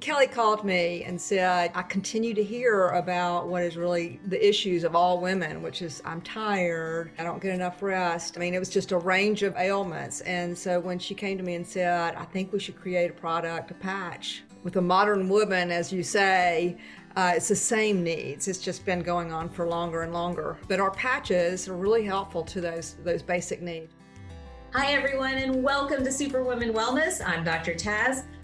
Kelly called me and said, I continue to hear about what is really the issues of all women, which is I'm tired, I don't get enough rest. I mean, it was just a range of ailments. And so when she came to me and said, I think we should create a product, a patch, with a modern woman, as you say, uh, it's the same needs. It's just been going on for longer and longer. But our patches are really helpful to those those basic needs. Hi everyone, and welcome to Superwoman Wellness. I'm Dr. Taz.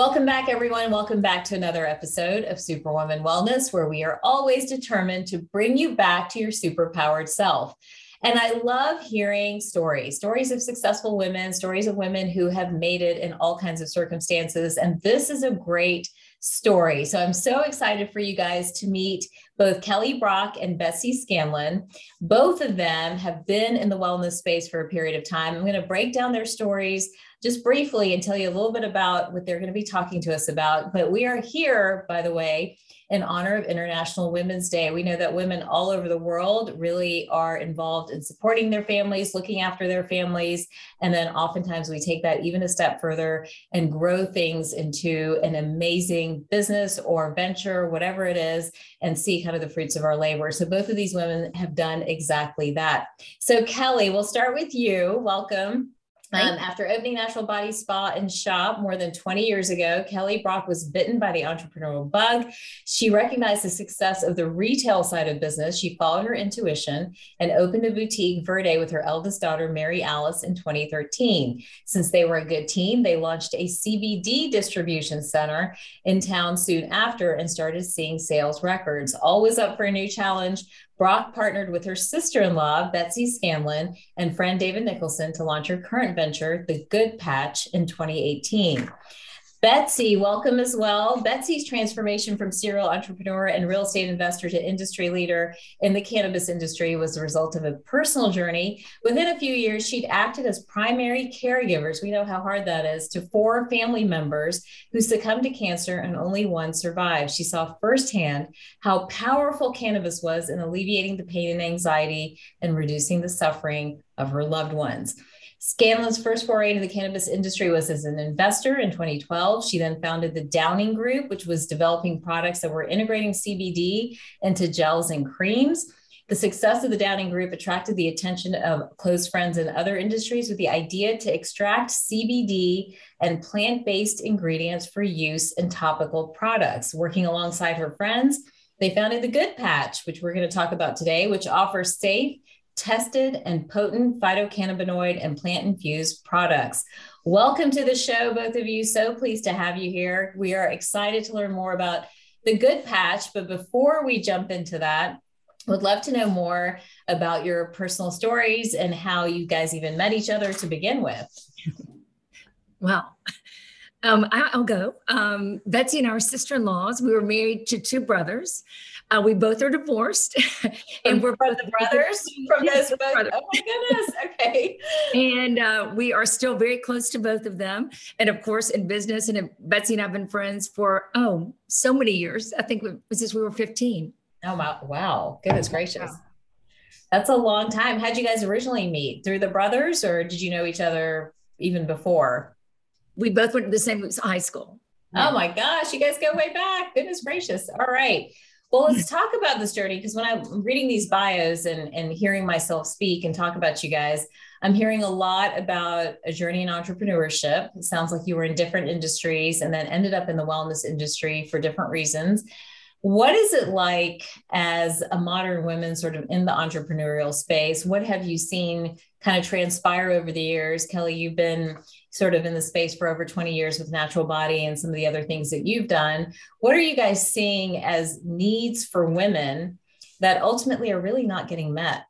Welcome back, everyone. Welcome back to another episode of Superwoman Wellness, where we are always determined to bring you back to your superpowered self. And I love hearing stories, stories of successful women, stories of women who have made it in all kinds of circumstances. And this is a great story. So I'm so excited for you guys to meet both Kelly Brock and Betsy Scanlon. Both of them have been in the wellness space for a period of time. I'm going to break down their stories just briefly and tell you a little bit about what they're going to be talking to us about. But we are here, by the way, in honor of International Women's Day. We know that women all over the world really are involved in supporting their families, looking after their families. And then oftentimes we take that even a step further and grow things into an amazing business or venture, whatever it is, and see kind of the fruits of our labor. So both of these women have done exactly that. So, Kelly, we'll start with you. Welcome. Um, after opening Natural Body Spa and Shop more than 20 years ago, Kelly Brock was bitten by the entrepreneurial bug. She recognized the success of the retail side of business. She followed her intuition and opened a boutique Verde with her eldest daughter, Mary Alice, in 2013. Since they were a good team, they launched a CBD distribution center in town soon after and started seeing sales records. Always up for a new challenge, Brock partnered with her sister in law, Betsy Scanlon, and friend David Nicholson to launch her current venture, The Good Patch, in 2018. Betsy, welcome as well. Betsy's transformation from serial entrepreneur and real estate investor to industry leader in the cannabis industry was the result of a personal journey. Within a few years, she'd acted as primary caregivers. We know how hard that is to four family members who succumbed to cancer and only one survived. She saw firsthand how powerful cannabis was in alleviating the pain and anxiety and reducing the suffering of her loved ones. Scanlon's first foray into the cannabis industry was as an investor in 2012. She then founded the Downing Group, which was developing products that were integrating CBD into gels and creams. The success of the Downing Group attracted the attention of close friends in other industries with the idea to extract CBD and plant based ingredients for use in topical products. Working alongside her friends, they founded the Good Patch, which we're going to talk about today, which offers safe tested and potent phytocannabinoid and plant infused products. Welcome to the show, both of you. So pleased to have you here. We are excited to learn more about the good patch. But before we jump into that, would love to know more about your personal stories and how you guys even met each other to begin with. Well, um, I, will go. Um, Betsy and our sister in laws, we were married to two brothers. Uh, we both are divorced, and we're both brothers from those both. Brothers. Oh my goodness! Okay, and uh, we are still very close to both of them. And of course, in business, and Betsy and I've been friends for oh so many years. I think it since we were fifteen. Oh wow! Wow! Goodness gracious, wow. that's a long time. How'd you guys originally meet? Through the brothers, or did you know each other even before? We both went to the same high school. Oh my gosh, you guys go way back. Goodness gracious. All right. Well, let's talk about this journey because when I'm reading these bios and, and hearing myself speak and talk about you guys, I'm hearing a lot about a journey in entrepreneurship. It sounds like you were in different industries and then ended up in the wellness industry for different reasons. What is it like as a modern woman, sort of in the entrepreneurial space? What have you seen kind of transpire over the years? Kelly, you've been sort of in the space for over 20 years with Natural Body and some of the other things that you've done. What are you guys seeing as needs for women that ultimately are really not getting met?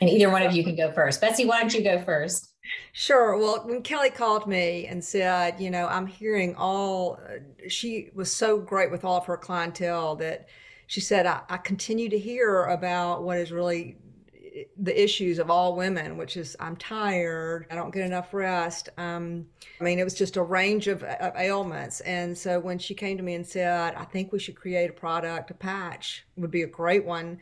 And either one of you can go first. Betsy, why don't you go first? Sure. Well, when Kelly called me and said, you know, I'm hearing all, she was so great with all of her clientele that she said, I, I continue to hear about what is really the issues of all women, which is I'm tired, I don't get enough rest. Um, I mean, it was just a range of, of, ailments. And so when she came to me and said, I think we should create a product, a patch would be a great one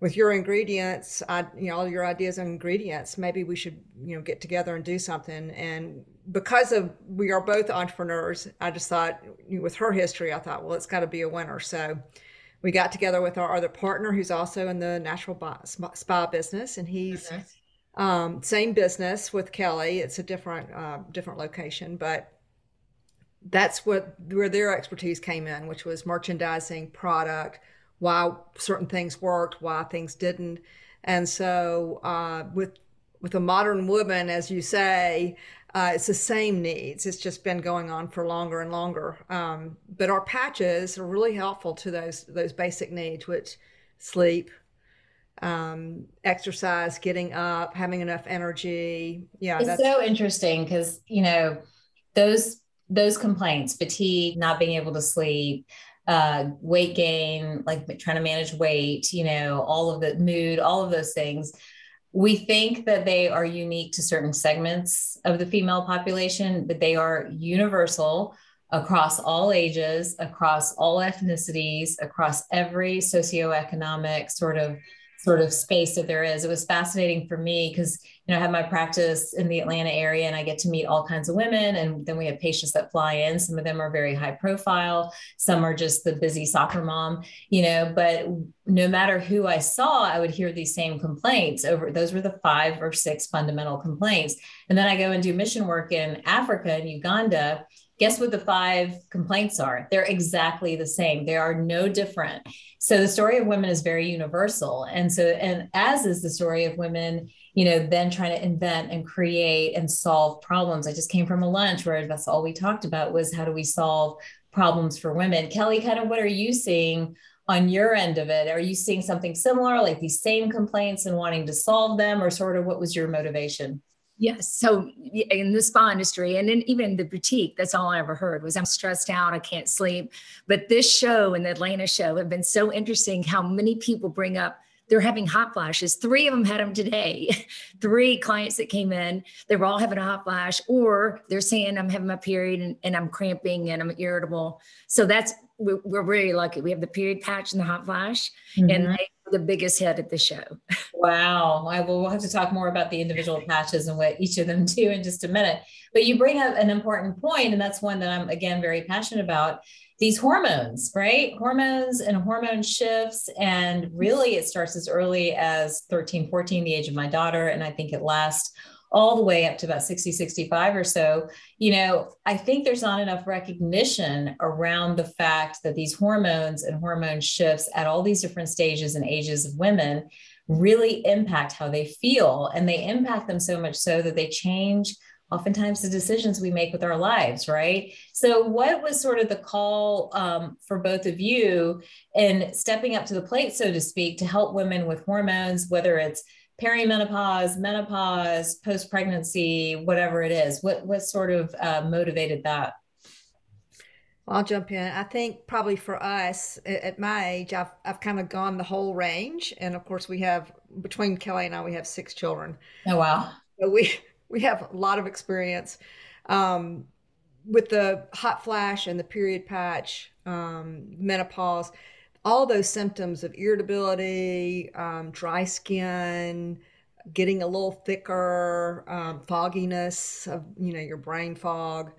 with your ingredients, I, you know, all your ideas and ingredients, maybe we should, you know, get together and do something. And because of we are both entrepreneurs, I just thought with her history, I thought, well, it's got to be a winner. So we got together with our other partner who's also in the natural spa business and he's mm-hmm. um, same business with kelly it's a different uh, different location but that's what where their expertise came in which was merchandising product why certain things worked why things didn't and so uh, with with a modern woman as you say uh, it's the same needs. It's just been going on for longer and longer. Um, but our patches are really helpful to those those basic needs, which sleep, um, exercise, getting up, having enough energy. Yeah, it's so interesting because you know those those complaints, fatigue, not being able to sleep, uh, weight gain, like trying to manage weight, you know, all of the mood, all of those things we think that they are unique to certain segments of the female population, but they are universal across all ages, across all ethnicities, across every socioeconomic sort of sort of space that there is. It was fascinating for me because you know I have my practice in the Atlanta area and I get to meet all kinds of women and then we have patients that fly in. Some of them are very high profile, some are just the busy soccer mom, you know, but no matter who I saw, I would hear these same complaints over those were the five or six fundamental complaints. And then I go and do mission work in Africa and Uganda guess what the five complaints are? They're exactly the same. They are no different. So the story of women is very universal. And so, and as is the story of women, you know, then trying to invent and create and solve problems. I just came from a lunch where that's all we talked about was how do we solve problems for women. Kelly, kind of what are you seeing on your end of it? Are you seeing something similar, like these same complaints and wanting to solve them, or sort of what was your motivation? Yes. So in the spa industry and then even the boutique, that's all I ever heard was I'm stressed out, I can't sleep. But this show and the Atlanta show have been so interesting how many people bring up they're having hot flashes. Three of them had them today. Three clients that came in, they were all having a hot flash, or they're saying I'm having my period and, and I'm cramping and I'm irritable. So that's we're, we're really lucky. We have the period patch and the hot flash, mm-hmm. and they the biggest hit at the show. Wow. I will we'll have to talk more about the individual patches and what each of them do in just a minute. But you bring up an important point, and that's one that I'm again very passionate about. These hormones, right? Hormones and hormone shifts. And really, it starts as early as 13, 14, the age of my daughter. And I think it lasts all the way up to about 60, 65 or so, you know, I think there's not enough recognition around the fact that these hormones and hormone shifts at all these different stages and ages of women really impact how they feel. And they impact them so much so that they change oftentimes the decisions we make with our lives, right? So, what was sort of the call um, for both of you in stepping up to the plate, so to speak, to help women with hormones, whether it's perimenopause, menopause, post pregnancy, whatever it is? What what sort of uh, motivated that? I'll jump in. I think probably for us at my age, I've I've kind of gone the whole range, and of course we have between Kelly and I, we have six children. Oh wow! So we we have a lot of experience um, with the hot flash and the period patch, um, menopause all those symptoms of irritability, um, dry skin, getting a little thicker, um, fogginess of you know your brain fog,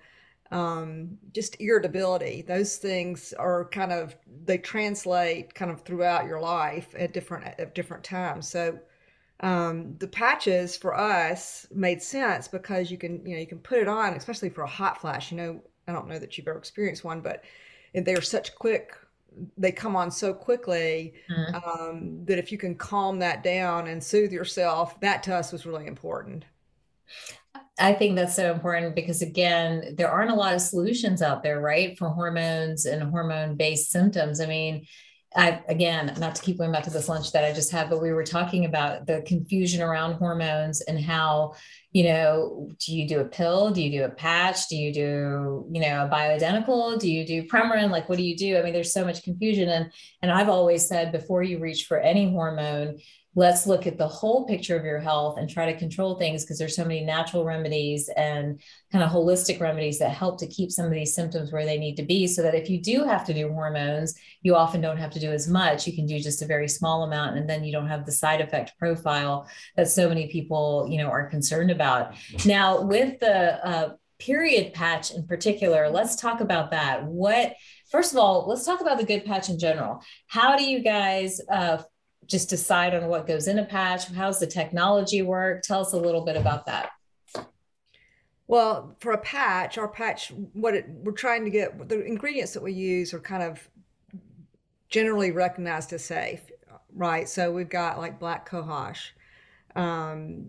um, just irritability. Those things are kind of they translate kind of throughout your life at different at different times. So um, the patches for us made sense because you can you know you can put it on, especially for a hot flash. You know, I don't know that you've ever experienced one, but they are such quick they come on so quickly mm-hmm. um, that if you can calm that down and soothe yourself, that to us was really important. I think that's so important because, again, there aren't a lot of solutions out there, right, for hormones and hormone based symptoms. I mean, I, again, not to keep going back to this lunch that I just had, but we were talking about the confusion around hormones and how, you know, do you do a pill? Do you do a patch? Do you do, you know, a bioidentical? Do you do Premarin? Like, what do you do? I mean, there's so much confusion. And, and I've always said before you reach for any hormone, let's look at the whole picture of your health and try to control things because there's so many natural remedies and kind of holistic remedies that help to keep some of these symptoms where they need to be so that if you do have to do hormones you often don't have to do as much. You can do just a very small amount and then you don't have the side effect profile that so many people you know are concerned about. Now with the uh, period patch in particular let's talk about that. What first of all let's talk about the good patch in general. How do you guys uh, just decide on what goes in a patch? How's the technology work? Tell us a little bit about that. Well, for a patch, our patch, what it, we're trying to get, the ingredients that we use are kind of generally recognized as safe, right? So we've got like black cohosh, um,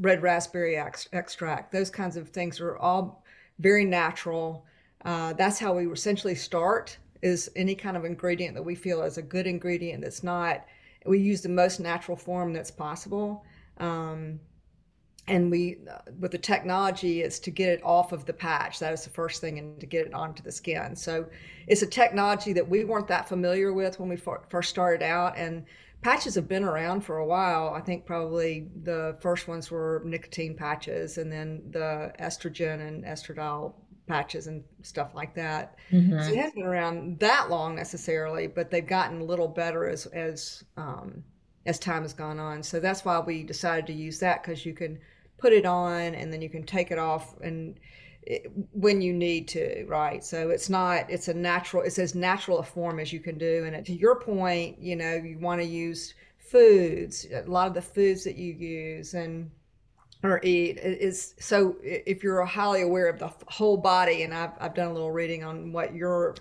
red raspberry ex- extract, those kinds of things are all very natural. Uh, that's how we essentially start is any kind of ingredient that we feel is a good ingredient that's not we use the most natural form that's possible um, and we with the technology is to get it off of the patch. That is the first thing and to get it onto the skin. So it's a technology that we weren't that familiar with when we first started out and patches have been around for a while. I think probably the first ones were nicotine patches and then the estrogen and estradiol patches and stuff like that. Mm-hmm. So it hasn't been around that long necessarily, but they've gotten a little better as as um, as time has gone on. So that's why we decided to use that because you can put it on and then you can take it off and it, when you need to, right? So it's not it's a natural it's as natural a form as you can do. And to your point, you know, you want to use foods, a lot of the foods that you use and or eat is so if you're highly aware of the whole body and I've, I've done a little reading on what your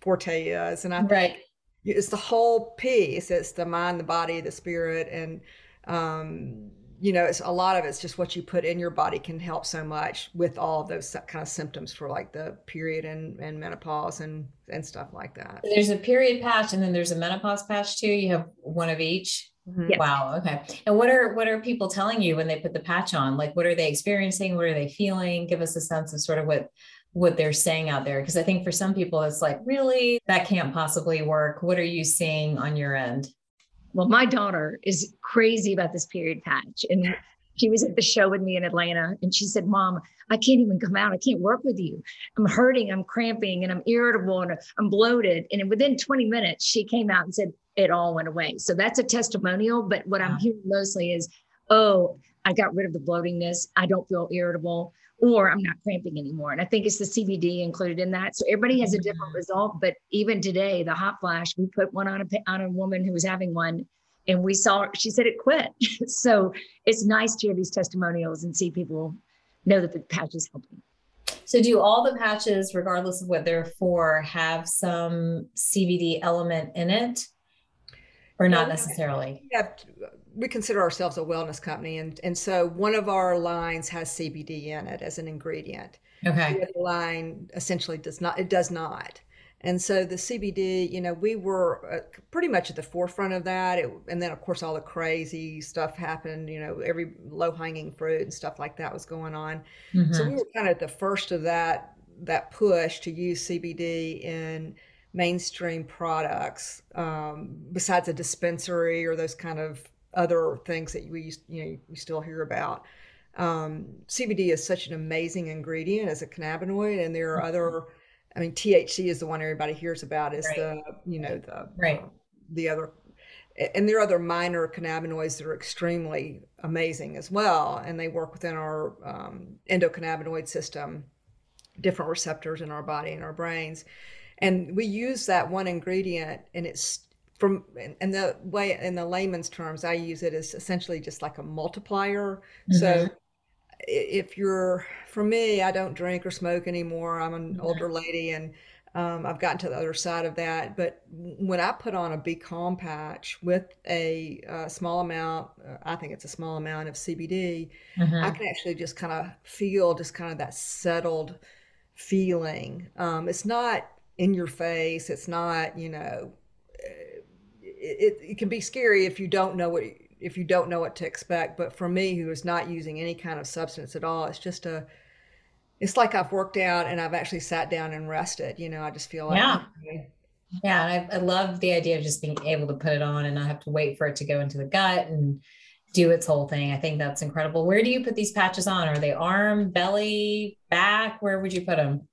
forte is and I think right. it's the whole piece. It's the mind the body the spirit and um, you know it's a lot of it's just what you put in your body can help so much with all of those kind of symptoms for like the period and, and menopause and and stuff like that. There's a period patch and then there's a menopause patch too. You have one of each Mm-hmm. Yes. Wow. Okay. And what are what are people telling you when they put the patch on? Like, what are they experiencing? What are they feeling? Give us a sense of sort of what what they're saying out there, because I think for some people it's like, really, that can't possibly work. What are you seeing on your end? Well, my daughter is crazy about this period patch, and she was at the show with me in Atlanta, and she said, "Mom, I can't even come out. I can't work with you. I'm hurting. I'm cramping, and I'm irritable, and I'm bloated." And within 20 minutes, she came out and said, it all went away. So that's a testimonial. But what I'm hearing mostly is, oh, I got rid of the bloatingness. I don't feel irritable or I'm not cramping anymore. And I think it's the CBD included in that. So everybody has a different mm-hmm. result. But even today, the hot flash, we put one on a, on a woman who was having one and we saw, she said it quit. so it's nice to hear these testimonials and see people know that the patch is helping. So, do all the patches, regardless of what they're for, have some CBD element in it? Or not necessarily? Yeah, we consider ourselves a wellness company, and and so one of our lines has CBD in it as an ingredient. Okay. The other line essentially does not. It does not. And so the CBD, you know, we were uh, pretty much at the forefront of that. It, and then, of course, all the crazy stuff happened. You know, every low hanging fruit and stuff like that was going on. Mm-hmm. So we were kind of at the first of that that push to use CBD in mainstream products um, besides a dispensary or those kind of other things that we you know you still hear about. Um, CBD is such an amazing ingredient as a cannabinoid, and there are mm-hmm. other. I mean, THC is the one everybody hears about. Is right. the you know the right uh, the other, and there are other minor cannabinoids that are extremely amazing as well, and they work within our um, endocannabinoid system, different receptors in our body and our brains and we use that one ingredient and it's from and the way in the layman's terms i use it as essentially just like a multiplier mm-hmm. so if you're for me i don't drink or smoke anymore i'm an mm-hmm. older lady and um, i've gotten to the other side of that but when i put on a be calm patch with a, a small amount uh, i think it's a small amount of cbd mm-hmm. i can actually just kind of feel just kind of that settled feeling um, it's not in your face. It's not, you know, it, it, it can be scary if you don't know what if you don't know what to expect. But for me, who is not using any kind of substance at all, it's just a it's like I've worked out and I've actually sat down and rested. You know, I just feel like yeah. Yeah, and I, I love the idea of just being able to put it on and not have to wait for it to go into the gut and do its whole thing. I think that's incredible. Where do you put these patches on? Are they arm, belly, back? Where would you put them?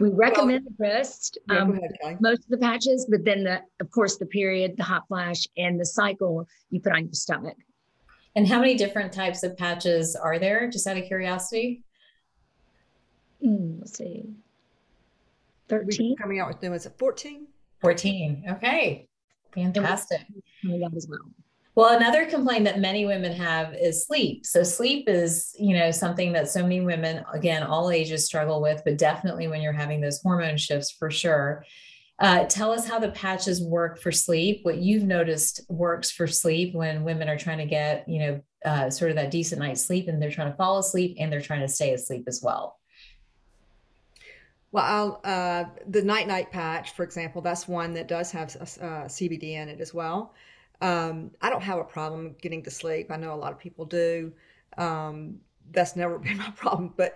We recommend well, the wrist, um, ahead, most of the patches, but then the, of course, the period, the hot flash, and the cycle you put on your stomach. And how many different types of patches are there? Just out of curiosity. Mm, let's see. 13. We're coming out with them. Is it 14? 14. Okay. Fantastic. as well. Well, another complaint that many women have is sleep. So sleep is, you know, something that so many women, again, all ages struggle with, but definitely when you're having those hormone shifts for sure. Uh, tell us how the patches work for sleep. What you've noticed works for sleep when women are trying to get, you know, uh, sort of that decent night's sleep, and they're trying to fall asleep and they're trying to stay asleep as well. Well, uh, the night night patch, for example, that's one that does have uh, CBD in it as well. Um, I don't have a problem getting to sleep. I know a lot of people do. Um, that's never been my problem. But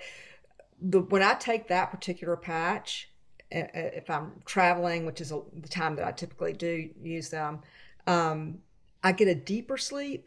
the, when I take that particular patch, if I'm traveling, which is a, the time that I typically do use them, um, I get a deeper sleep.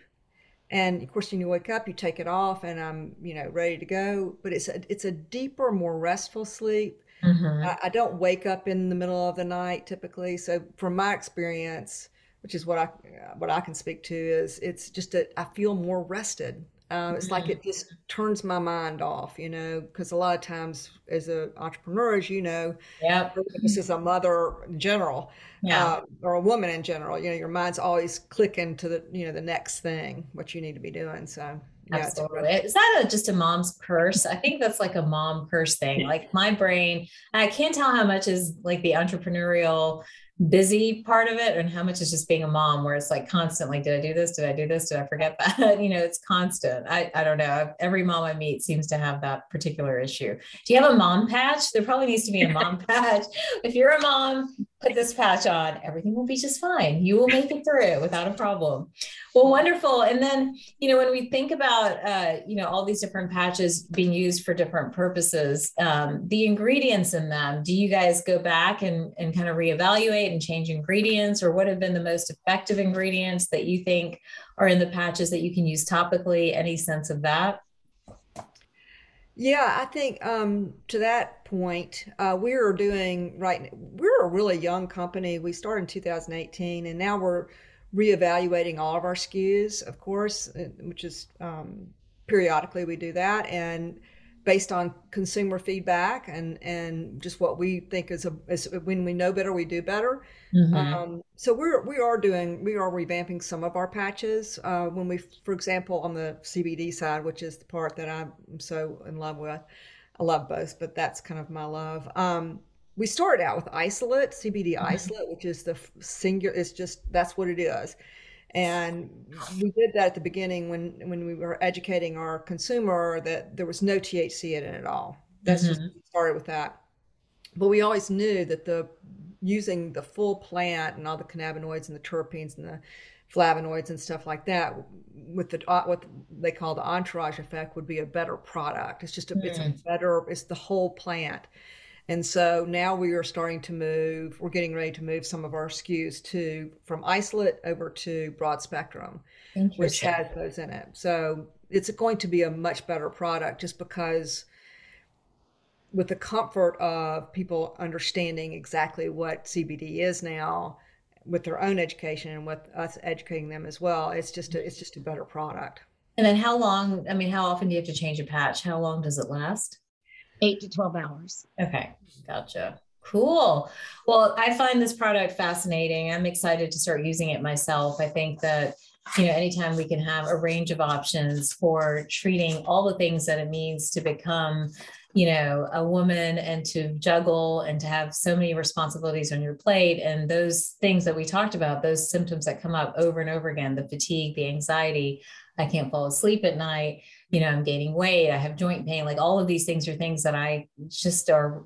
And of course, when you wake up, you take it off, and I'm, you know, ready to go. But it's a, it's a deeper, more restful sleep. Mm-hmm. I, I, don't wake up in the middle of the night typically. So, from my experience, which is what I what I can speak to, is it's just that I feel more rested. Um, it's mm-hmm. like it just turns my mind off, you know, because a lot of times as an entrepreneur, as you know, yeah, this is a mother in general, yeah, uh, or a woman in general. You know, your mind's always clicking to the you know the next thing, what you need to be doing. So yeah, Absolutely. Is that a, just a mom's curse? I think that's like a mom curse thing. Like my brain, I can't tell how much is like the entrepreneurial busy part of it and how much is just being a mom where it's like constantly did i do this? Did i do this? Did i forget that? You know it's constant. I i don't know. Every mom i meet seems to have that particular issue. Do you have a mom patch? There probably needs to be a mom patch. If you're a mom put this patch on everything will be just fine. You will make it through without a problem. Well wonderful. And then you know when we think about uh, you know all these different patches being used for different purposes um, the ingredients in them do you guys go back and, and kind of reevaluate and change ingredients? Or what have been the most effective ingredients that you think are in the patches that you can use topically? Any sense of that yeah, I think um, to that point, uh, we are doing right. We're a really young company. We started in 2018, and now we're reevaluating all of our SKUs, of course, which is um, periodically we do that, and based on consumer feedback and and just what we think is a is when we know better, we do better. Mm-hmm. Um, so we're we are doing we are revamping some of our patches. Uh, when we, for example, on the CBD side, which is the part that I'm so in love with, I love both, but that's kind of my love. Um, we started out with isolate, CBD mm-hmm. isolate, which is the singular. It's just that's what it is, and we did that at the beginning when when we were educating our consumer that there was no THC in it at all. That's mm-hmm. just started with that. But we always knew that the using the full plant and all the cannabinoids and the terpenes and the flavonoids and stuff like that with the uh, what they call the entourage effect would be a better product. It's just a, mm. it's a mm. better it's the whole plant. And so now we are starting to move, we're getting ready to move some of our SKUs to from isolate over to broad spectrum, which has those in it. So it's going to be a much better product just because with the comfort of people understanding exactly what CBD is now with their own education and with us educating them as well, it's just a, it's just a better product. And then how long, I mean, how often do you have to change a patch? How long does it last? Eight to 12 hours. Okay. Gotcha. Cool. Well, I find this product fascinating. I'm excited to start using it myself. I think that you know anytime we can have a range of options for treating all the things that it means to become you know a woman and to juggle and to have so many responsibilities on your plate and those things that we talked about those symptoms that come up over and over again the fatigue the anxiety i can't fall asleep at night you know i'm gaining weight i have joint pain like all of these things are things that i just are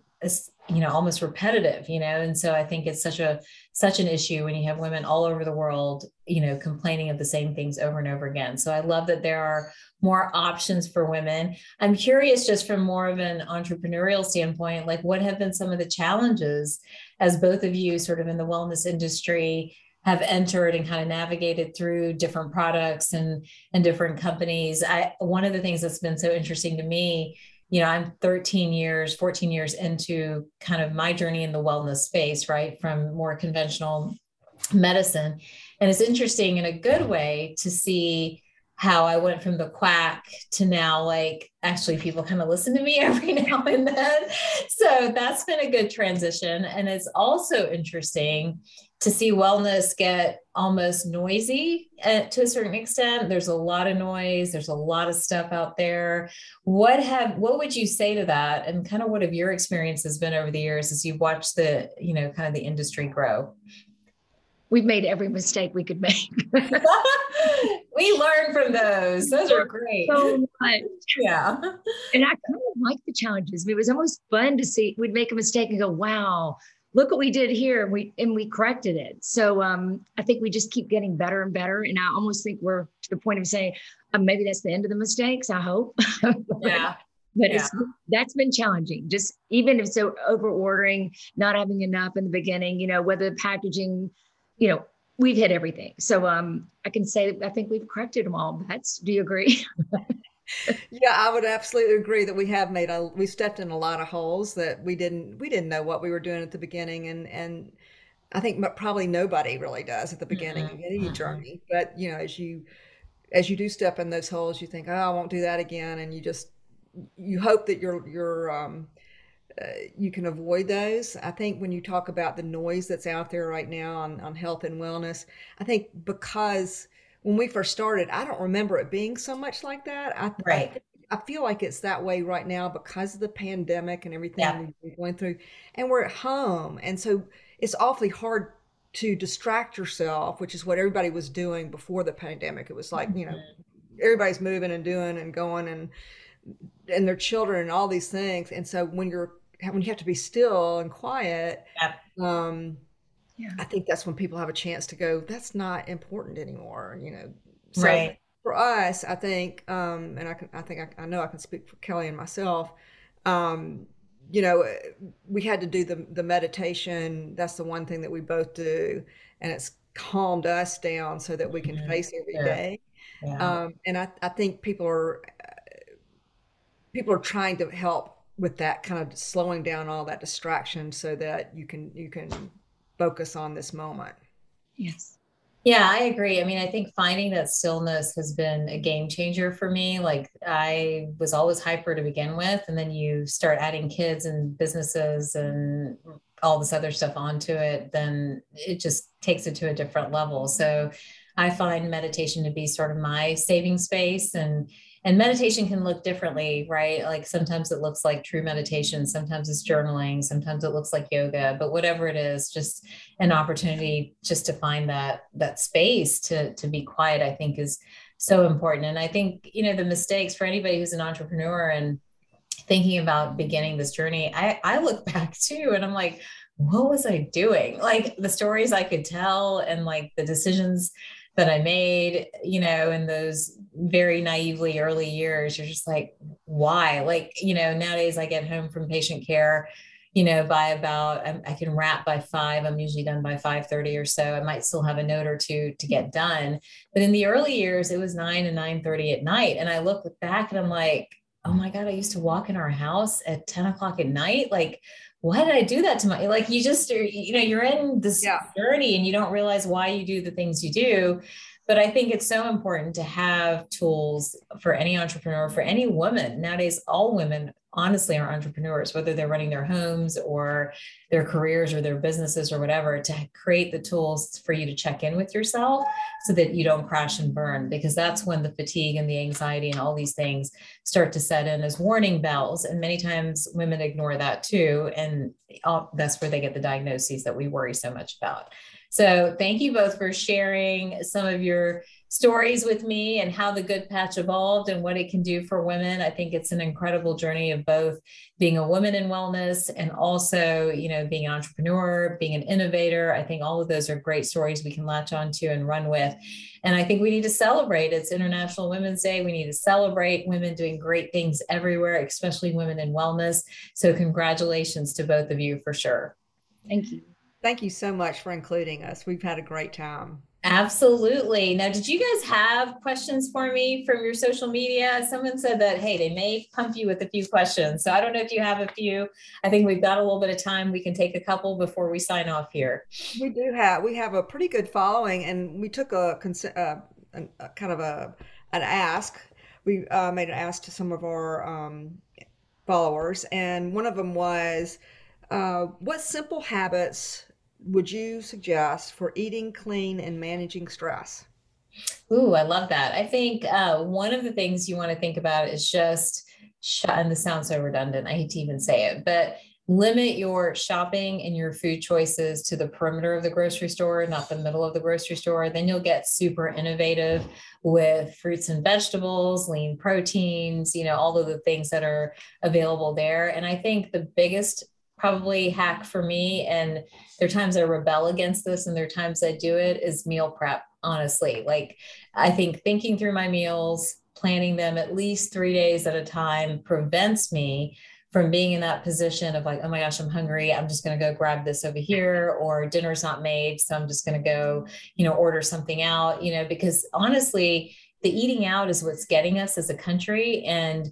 you know almost repetitive you know? And so i think it's such a such an issue when you have women all over the world you know complaining of the same things over and over again. So i love that there are more options for women. I'm curious just from more of an entrepreneurial standpoint like what have been some of the challenges as both of you sort of in the wellness industry have entered and kind of navigated through different products and and different companies i one of the things that's been so interesting to me you know, I'm 13 years, 14 years into kind of my journey in the wellness space, right? From more conventional medicine. And it's interesting in a good way to see how I went from the quack to now, like, actually, people kind of listen to me every now and then. So that's been a good transition. And it's also interesting to see wellness get almost noisy uh, to a certain extent. There's a lot of noise. There's a lot of stuff out there. What have what would you say to that? And kind of what have your experiences been over the years as you've watched the you know kind of the industry grow? We've made every mistake we could make. We learn from those. Those are great. so much. Yeah. And i kind of like the challenges. I mean, it was almost fun to see we'd make a mistake and go wow look what we did here and we and we corrected it. So um, i think we just keep getting better and better and i almost think we're to the point of saying um, maybe that's the end of the mistakes i hope. Yeah. But yeah. it's that's been challenging just even if so over ordering not having enough in the beginning you know whether the packaging you know we've hit everything. So um i can say i think we've corrected them all. That's do you agree yeah, I would absolutely agree that we have made a we stepped in a lot of holes that we didn't we didn't know what we were doing at the beginning and and I think probably nobody really does at the beginning mm-hmm. of any mm-hmm. journey. But you know, as you as you do step in those holes, you think, "Oh, I won't do that again," and you just you hope that you're you're um, uh, you can avoid those. I think when you talk about the noise that's out there right now on on health and wellness, I think because when we first started, I don't remember it being so much like that. I, right. I, I feel like it's that way right now because of the pandemic and everything yeah. we've been through, and we're at home, and so it's awfully hard to distract yourself, which is what everybody was doing before the pandemic. It was like mm-hmm. you know mm-hmm. everybody's moving and doing and going and and their children and all these things, and so when you're when you have to be still and quiet, yeah. um, yeah. I think that's when people have a chance to go, that's not important anymore, you know. So right. for us, I think, um, and I can, I think I, I, know I can speak for Kelly and myself. Um, you know, we had to do the the meditation. That's the one thing that we both do, and it's calmed us down so that we can mm-hmm. face every yeah. day. Yeah. Um, and I, I think people are people are trying to help with that kind of slowing down all that distraction so that you can you can focus on this moment. Yes. Yeah, I agree. I mean, I think finding that stillness has been a game changer for me. Like, I was always hyper to begin with, and then you start adding kids and businesses and all this other stuff onto it, then it just takes it to a different level. So, I find meditation to be sort of my saving space and and meditation can look differently right? Like sometimes it looks like true meditation sometimes it's journaling sometimes it looks like yoga but whatever it is just an opportunity just to find that that space to to be quiet i think is so important. And i think you know the mistakes for anybody who's an entrepreneur and thinking about beginning this journey i i look back too and i'm like what was i doing? Like the stories i could tell and like the decisions that I made, you know, in those very naively early years. You're just like, why? Like, you know, nowadays I get home from patient care, you know, by about um, I, can wrap by five. I'm usually done by five thirty or so. I might still have a note or two to get done, but in the early years, it was nine and nine thirty at night. And I look back and I'm like, oh my god, I used to walk in our house at ten o'clock at night. Like, why did I do that to my like you just you know you're in this yeah. journey and you don't realize why you do the things you do but I think it's so important to have tools for any entrepreneur for any woman nowadays all women honestly are entrepreneurs, whether they're running their homes or their careers or their businesses or whatever, to create the tools for you to check in with yourself so that you don't crash and burn, because that's when the fatigue and the anxiety and all these things start to set in as warning bells. And many times women ignore that too. And uh, that's where they get the diagnoses that we worry so much about. So thank you both for sharing some of your stories with me and how the good patch evolved and what it can do for women. I think it's an incredible journey of both being a woman in wellness and also, you know, being an entrepreneur, being an innovator. I think all of those are great stories we can latch onto and run with. And I think we need to celebrate. It's International Women's Day. We need to celebrate women doing great things everywhere, especially women in wellness. So congratulations to both of you for sure. Thank you. Thank you so much for including us. We've had a great time. Absolutely. Now, did you guys have questions for me from your social media? Someone said that, hey, they may pump you with a few questions. So I don't know if you have a few. I think we've got a little bit of time. We can take a couple before we sign off here. We do have, we have a pretty good following and we took a, uh, a, a kind of a, an ask. We uh, made an ask to some of our um, followers and one of them was, uh, what simple habits would you suggest for eating clean and managing stress? Ooh, I love that. I think uh, one of the things you want to think about is just, shut, and this sounds so redundant, I hate to even say it, but limit your shopping and your food choices to the perimeter of the grocery store, not the middle of the grocery store. Then you'll get super innovative with fruits and vegetables, lean proteins, you know, all of the things that are available there. And I think the biggest probably hack for me and there are times i rebel against this and there are times i do it is meal prep honestly. Like i think thinking through my meals planning them at least three days at a time prevents me from being in that position of like oh my gosh i'm hungry i'm just going to go grab this over here or dinner's not made so i'm just going to go you know order something out you know because honestly the eating out is what's getting us as a country. And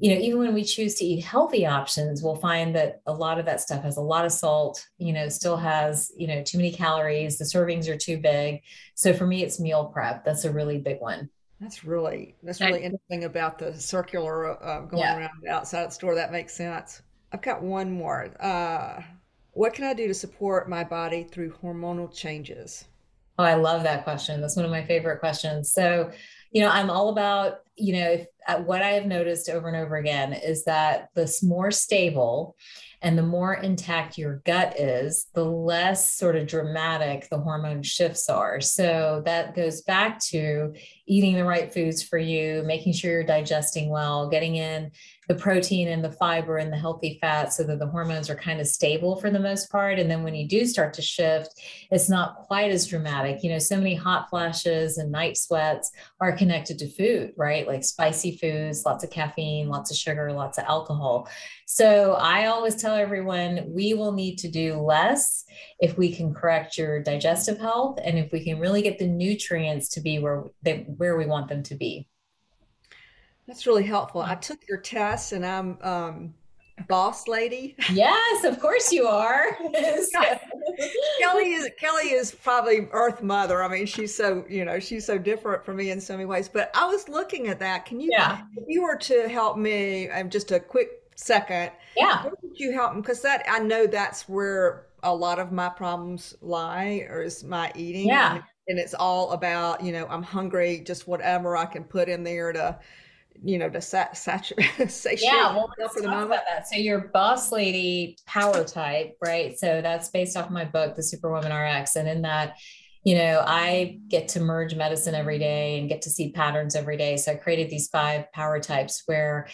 you know even when we choose to eat healthy options we'll find that a lot of that stuff has a lot of salt you know still has you know too many calories. The servings are too big. So for me it's meal prep. That's a really big one. That's really that's really interesting about the circular uh, going yeah. around outside the store. That makes sense. I've got one more. Uh, what can i do to support my body through hormonal changes? Oh i love that question. That's one of my favorite questions. So you know, I'm all about, you know, uh, what I have noticed over and over again is that the more stable and the more intact your gut is, the less sort of dramatic the hormone shifts are. So that goes back to eating the right foods for you, making sure you're digesting well, getting in the protein and the fiber and the healthy fat so that the hormones are kind of stable for the most part. And then when you do start to shift, it's not quite as dramatic. You know, so many hot flashes and night sweats are connected to food, right? Like spicy foods, lots of caffeine, lots of sugar, lots of alcohol. So I always tell everyone we will need to do less if we can correct your digestive health and if we can really get the nutrients to be where they, where we want them to be. That's really helpful. I took your test and I'm um, boss lady. Yes, of course you are. Kelly is Kelly is probably Earth Mother. I mean, she's so you know she's so different from me in so many ways. But I was looking at that. Can you, yeah. if you were to help me, I'm um, just a quick second. Yeah. Would you help me? Because that I know that's where a lot of my problems lie, or is my eating. Yeah. And, and it's all about you know I'm hungry, just whatever I can put in there to you know to sat, saturate yeah well for the talk moment. about that. So your boss lady power type right? So that's based off my book the superwoman rx and in that you know i get to merge medicine every day and get to see patterns every day. So i created these five power types where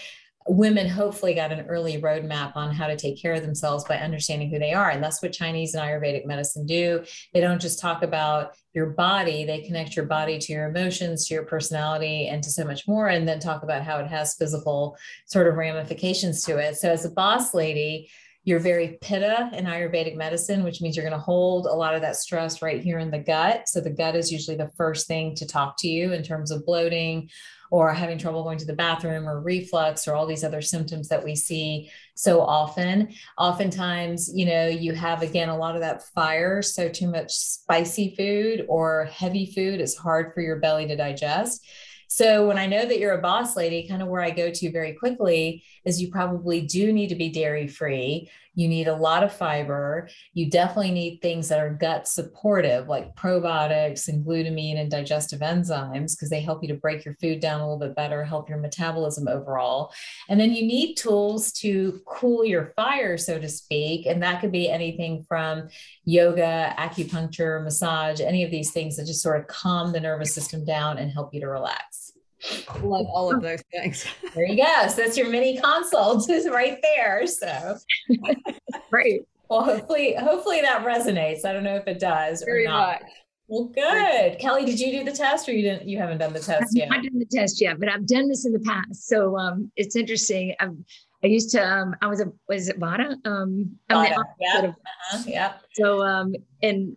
women hopefully got an early roadmap on how to take care of themselves by understanding who they are. And that's what Chinese and Ayurvedic medicine do. They don't just talk about your body, they connect your body to your emotions, to your personality, and to so much more, and then talk about how it has physical sort of ramifications to it. So, as a boss lady, you're very pitta in Ayurvedic medicine, which means you're going to hold a lot of that stress right here in the gut. So, the gut is usually the first thing to talk to you in terms of bloating or having trouble going to the bathroom or reflux or all these other symptoms that we see so often. Oftentimes, you know, you have again a lot of that fire. So, too much spicy food or heavy food is hard for your belly to digest. So when I know that you're a boss lady, kind of where I go to very quickly is you probably do need to be dairy free. You need a lot of fiber. You definitely need things that are gut supportive, like probiotics and glutamine and digestive enzymes, because they help you to break your food down a little bit better, help your metabolism overall. And then you need tools to cool your fire, so to speak. And that could be anything from yoga, acupuncture, massage, any of these things that just sort of calm the nervous system down and help you to relax. Love all of those things. There you go. So that's your mini consult is right there. So great. Well, hopefully, hopefully that resonates. I don't know if it does Very or not. much. Well, good. Kelly, did you do the test or you didn't you haven't done the test yet? I've not done the test yet, but I've done this in the past. So um it's interesting. I've I used to um I was a was it Vata? Um the yeah. of- Uh-huh, yeah. so um and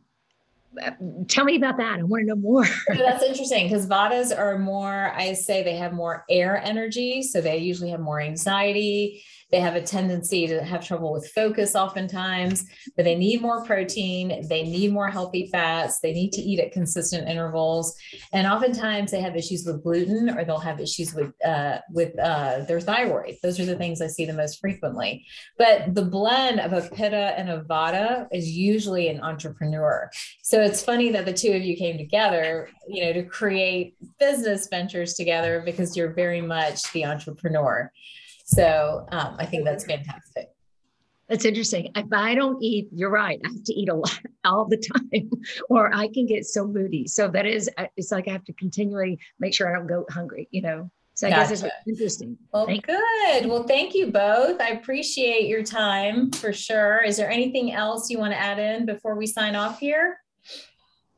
tell me about that. I want to know more. So that's interesting because Vatas are more, I say they have more air energy. So they usually have more anxiety. They have a tendency to have trouble with focus oftentimes, but they need more protein. They need more healthy fats. They need to eat at consistent intervals. And oftentimes they have issues with gluten or they'll have issues with, uh, with uh, their thyroid. Those are the things I see the most frequently. But the blend of a Pitta and a Vata is usually an entrepreneur. So it's funny that the two of you came together, you know, to create business ventures together because you're very much the entrepreneur. So um, I think that's fantastic. That's interesting. If I don't eat, you're right. I have to eat a lot all the time, or I can get so moody. So that is, uh, it's like I have to continually make sure I don't go hungry. You know. So I guess it's interesting. Well, Thank- good. Well, thank you both. I appreciate your time for sure. Is there anything else you want to add in before we sign off here?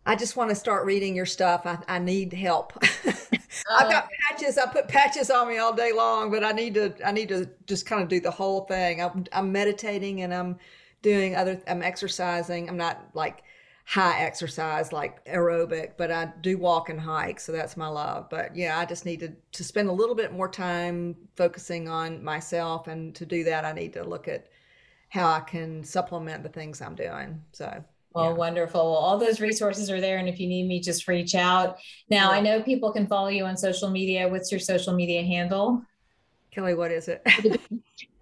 I just want to start reading your stuff. I, I need help. I've oh. got patches. I put patches on me all day long, but I need to. I need to just kind of do the whole thing. I'm, I'm meditating and I'm doing other. I'm exercising. I'm not like high exercise like aerobic, but I do walk and hike. So that's my love. But yeah, I just need to to spend a little bit more time focusing on myself, and to do that, I need to look at how I can supplement the things I'm doing. So Oh, Yeah. wonderful. Well, all those resources are there. And if you need me, just reach out. Now, I know people can follow you on social media. What's your social media handle? Kelly, what is it?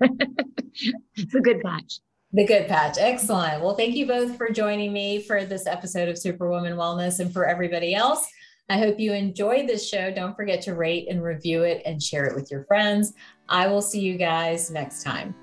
It's a good patch. The Good Patch. Excellent. Well, thank you both for joining me for this episode of Superwoman Wellness and for everybody else. I hope you enjoyed this show. Don't forget to rate and review it and share it with your friends. I will see you guys next time.